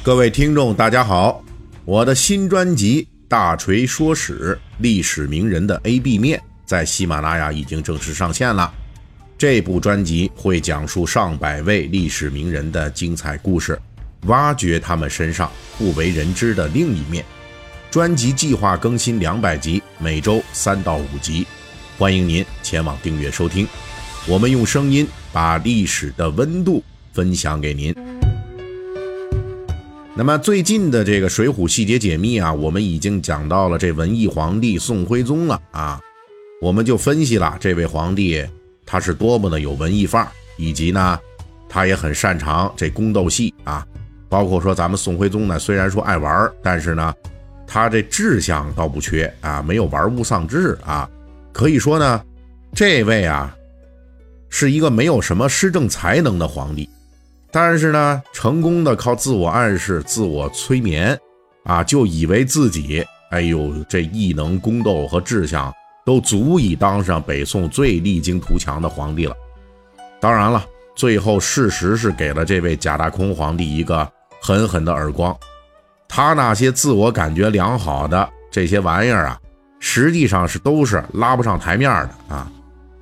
各位听众，大家好！我的新专辑《大锤说史：历史名人的 A B 面》在喜马拉雅已经正式上线了。这部专辑会讲述上百位历史名人的精彩故事，挖掘他们身上不为人知的另一面。专辑计划更新两百集，每周三到五集，欢迎您前往订阅收听。我们用声音把历史的温度分享给您。那么最近的这个《水浒细节解密》啊，我们已经讲到了这文艺皇帝宋徽宗了啊，我们就分析了这位皇帝他是多么的有文艺范儿，以及呢，他也很擅长这宫斗戏啊，包括说咱们宋徽宗呢，虽然说爱玩，但是呢，他这志向倒不缺啊，没有玩物丧志啊，可以说呢，这位啊，是一个没有什么施政才能的皇帝。但是呢，成功的靠自我暗示、自我催眠，啊，就以为自己，哎呦，这异能、宫斗和志向都足以当上北宋最励精图强的皇帝了。当然了，最后事实是给了这位贾大空皇帝一个狠狠的耳光。他那些自我感觉良好的这些玩意儿啊，实际上是都是拉不上台面的啊。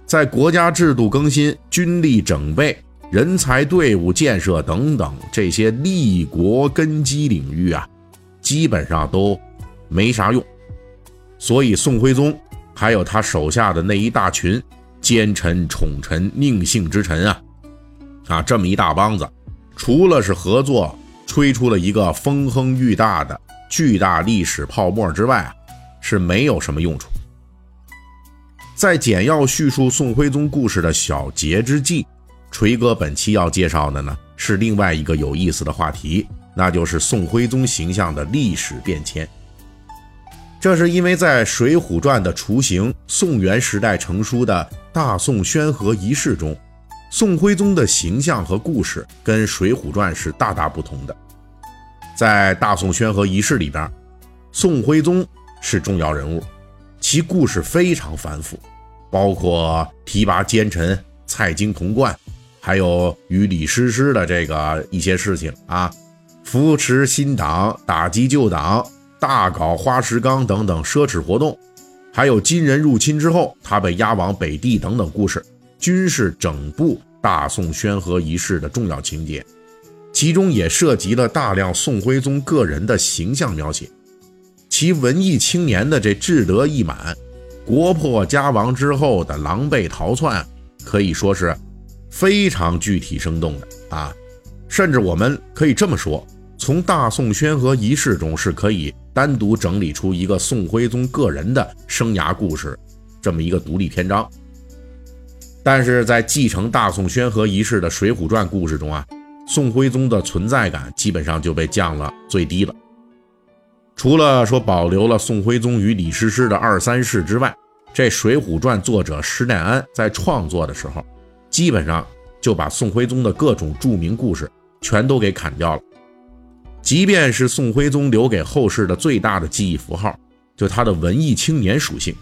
在国家制度更新、军力整备。人才队伍建设等等这些立国根基领域啊，基本上都没啥用。所以宋徽宗还有他手下的那一大群奸臣、宠臣、佞幸之臣啊，啊，这么一大帮子，除了是合作吹出了一个风亨裕大的巨大历史泡沫之外啊，是没有什么用处。在简要叙述宋徽宗故事的小结之际。锤哥本期要介绍的呢是另外一个有意思的话题，那就是宋徽宗形象的历史变迁。这是因为在《水浒传》的雏形宋元时代成书的大宋宣和仪式中，宋徽宗的形象和故事跟《水浒传》是大大不同的。在大宋宣和仪式里边，宋徽宗是重要人物，其故事非常繁复，包括提拔奸臣、蔡京童贯。还有与李师师的这个一些事情啊，扶持新党、打击旧党、大搞花石纲等等奢侈活动，还有金人入侵之后他被押往北地等等故事，均是整部大宋宣和仪式的重要情节。其中也涉及了大量宋徽宗个人的形象描写，其文艺青年的这志得意满，国破家亡之后的狼狈逃窜，可以说是。非常具体生动的啊，甚至我们可以这么说，从大宋宣和仪式中是可以单独整理出一个宋徽宗个人的生涯故事，这么一个独立篇章。但是在继承大宋宣和仪式的《水浒传》故事中啊，宋徽宗的存在感基本上就被降了最低了。除了说保留了宋徽宗与李师师的二三事之外，这《水浒传》作者施耐庵在创作的时候。基本上就把宋徽宗的各种著名故事全都给砍掉了。即便是宋徽宗留给后世的最大的记忆符号，就他的文艺青年属性，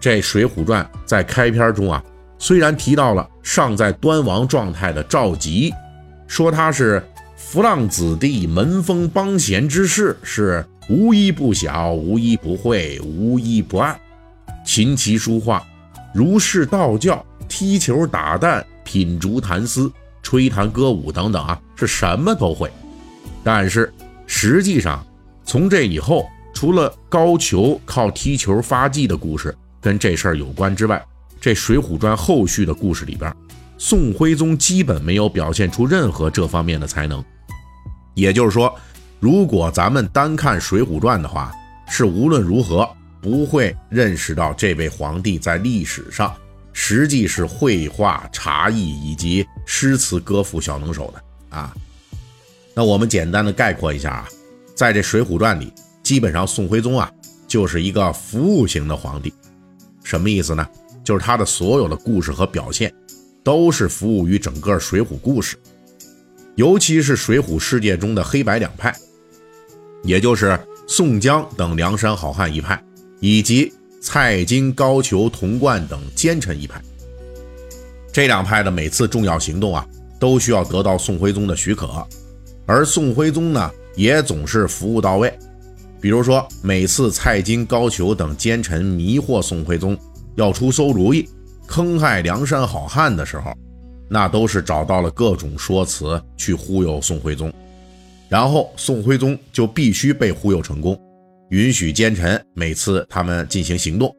这《水浒传》在开篇中啊，虽然提到了尚在端王状态的赵佶，说他是浮浪子弟、门风帮闲之士，是无一不晓、无一不会、无一不爱，琴棋书画、儒释道教、踢球打蛋。品竹弹丝、吹弹歌舞等等啊，是什么都会。但是实际上，从这以后，除了高俅靠踢球发迹的故事跟这事儿有关之外，这《水浒传》后续的故事里边，宋徽宗基本没有表现出任何这方面的才能。也就是说，如果咱们单看《水浒传》的话，是无论如何不会认识到这位皇帝在历史上。实际是绘画、茶艺以及诗词歌赋小能手的啊。那我们简单的概括一下啊，在这《水浒传》里，基本上宋徽宗啊就是一个服务型的皇帝。什么意思呢？就是他的所有的故事和表现，都是服务于整个水浒故事，尤其是水浒世界中的黑白两派，也就是宋江等梁山好汉一派，以及。蔡京、高俅、童贯等奸臣一派，这两派的每次重要行动啊，都需要得到宋徽宗的许可，而宋徽宗呢，也总是服务到位。比如说，每次蔡京、高俅等奸臣迷惑宋徽宗，要出馊主意，坑害梁山好汉的时候，那都是找到了各种说辞去忽悠宋徽宗，然后宋徽宗就必须被忽悠成功，允许奸臣每次他们进行行动。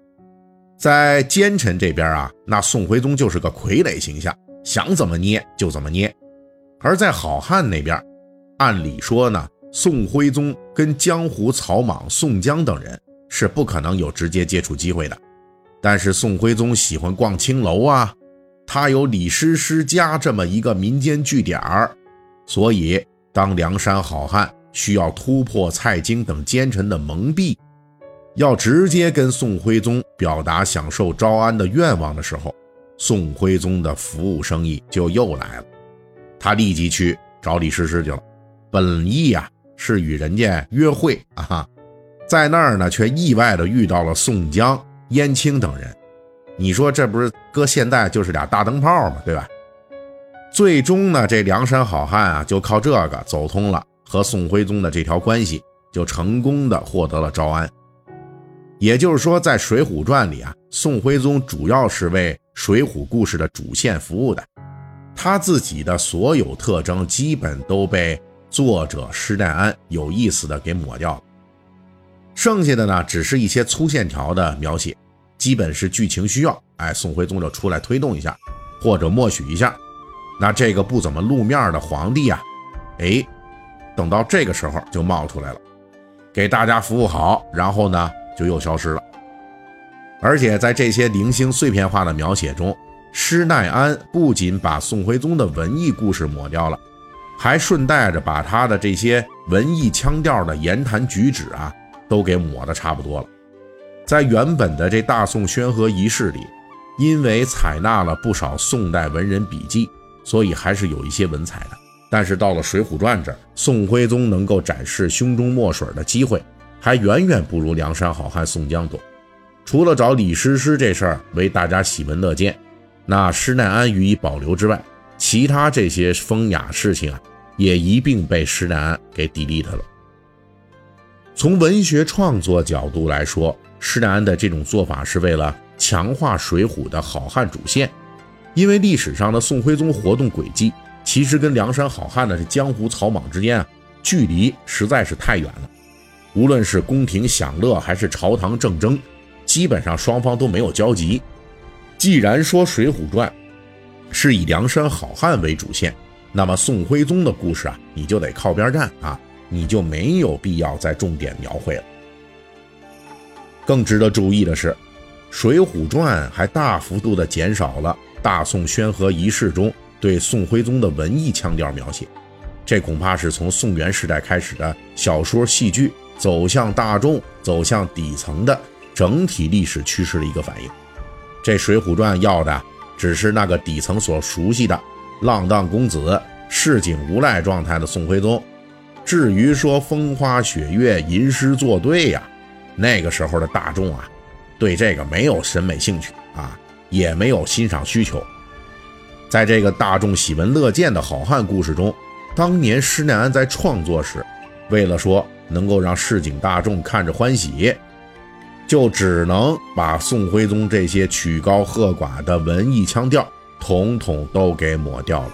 在奸臣这边啊，那宋徽宗就是个傀儡形象，想怎么捏就怎么捏；而在好汉那边，按理说呢。宋徽宗跟江湖草莽宋江等人是不可能有直接接触机会的，但是宋徽宗喜欢逛青楼啊，他有李师师家这么一个民间据点儿，所以当梁山好汉需要突破蔡京等奸臣的蒙蔽，要直接跟宋徽宗表达享受招安的愿望的时候，宋徽宗的服务生意就又来了，他立即去找李师师去了，本意呀。是与人家约会啊，在那儿呢，却意外的遇到了宋江、燕青等人。你说这不是搁现在就是俩大灯泡吗？对吧？最终呢，这梁山好汉啊，就靠这个走通了和宋徽宗的这条关系，就成功的获得了招安。也就是说，在《水浒传》里啊，宋徽宗主要是为水浒故事的主线服务的，他自己的所有特征基本都被。作者施耐庵有意思的给抹掉了，剩下的呢只是一些粗线条的描写，基本是剧情需要，哎，宋徽宗就出来推动一下，或者默许一下。那这个不怎么露面的皇帝啊，哎，等到这个时候就冒出来了，给大家服务好，然后呢就又消失了。而且在这些零星碎片化的描写中，施耐庵不仅把宋徽宗的文艺故事抹掉了。还顺带着把他的这些文艺腔调的言谈举止啊，都给抹得差不多了。在原本的这大宋宣和仪式里，因为采纳了不少宋代文人笔记，所以还是有一些文采的。但是到了《水浒传》这儿，宋徽宗能够展示胸中墨水的机会，还远远不如梁山好汉宋江多。除了找李师师这事儿为大家喜闻乐见，那施耐庵予以保留之外，其他这些风雅事情啊。也一并被施耐庵给 delete 了。从文学创作角度来说，施耐庵的这种做法是为了强化《水浒》的好汉主线，因为历史上的宋徽宗活动轨迹，其实跟梁山好汉的这江湖草莽之间啊，距离实在是太远了。无论是宫廷享乐还是朝堂政争，基本上双方都没有交集。既然说《水浒传》是以梁山好汉为主线，那么宋徽宗的故事啊，你就得靠边站啊，你就没有必要再重点描绘了。更值得注意的是，《水浒传》还大幅度的减少了大宋宣和仪式中对宋徽宗的文艺腔调描写，这恐怕是从宋元时代开始的小说戏剧走向大众、走向底层的整体历史趋势的一个反应。这《水浒传》要的只是那个底层所熟悉的。浪荡公子、市井无赖状态的宋徽宗，至于说风花雪月、吟诗作对呀，那个时候的大众啊，对这个没有审美兴趣啊，也没有欣赏需求。在这个大众喜闻乐见的好汉故事中，当年施耐庵在创作时，为了说能够让市井大众看着欢喜，就只能把宋徽宗这些曲高和寡的文艺腔调。统统都给抹掉了。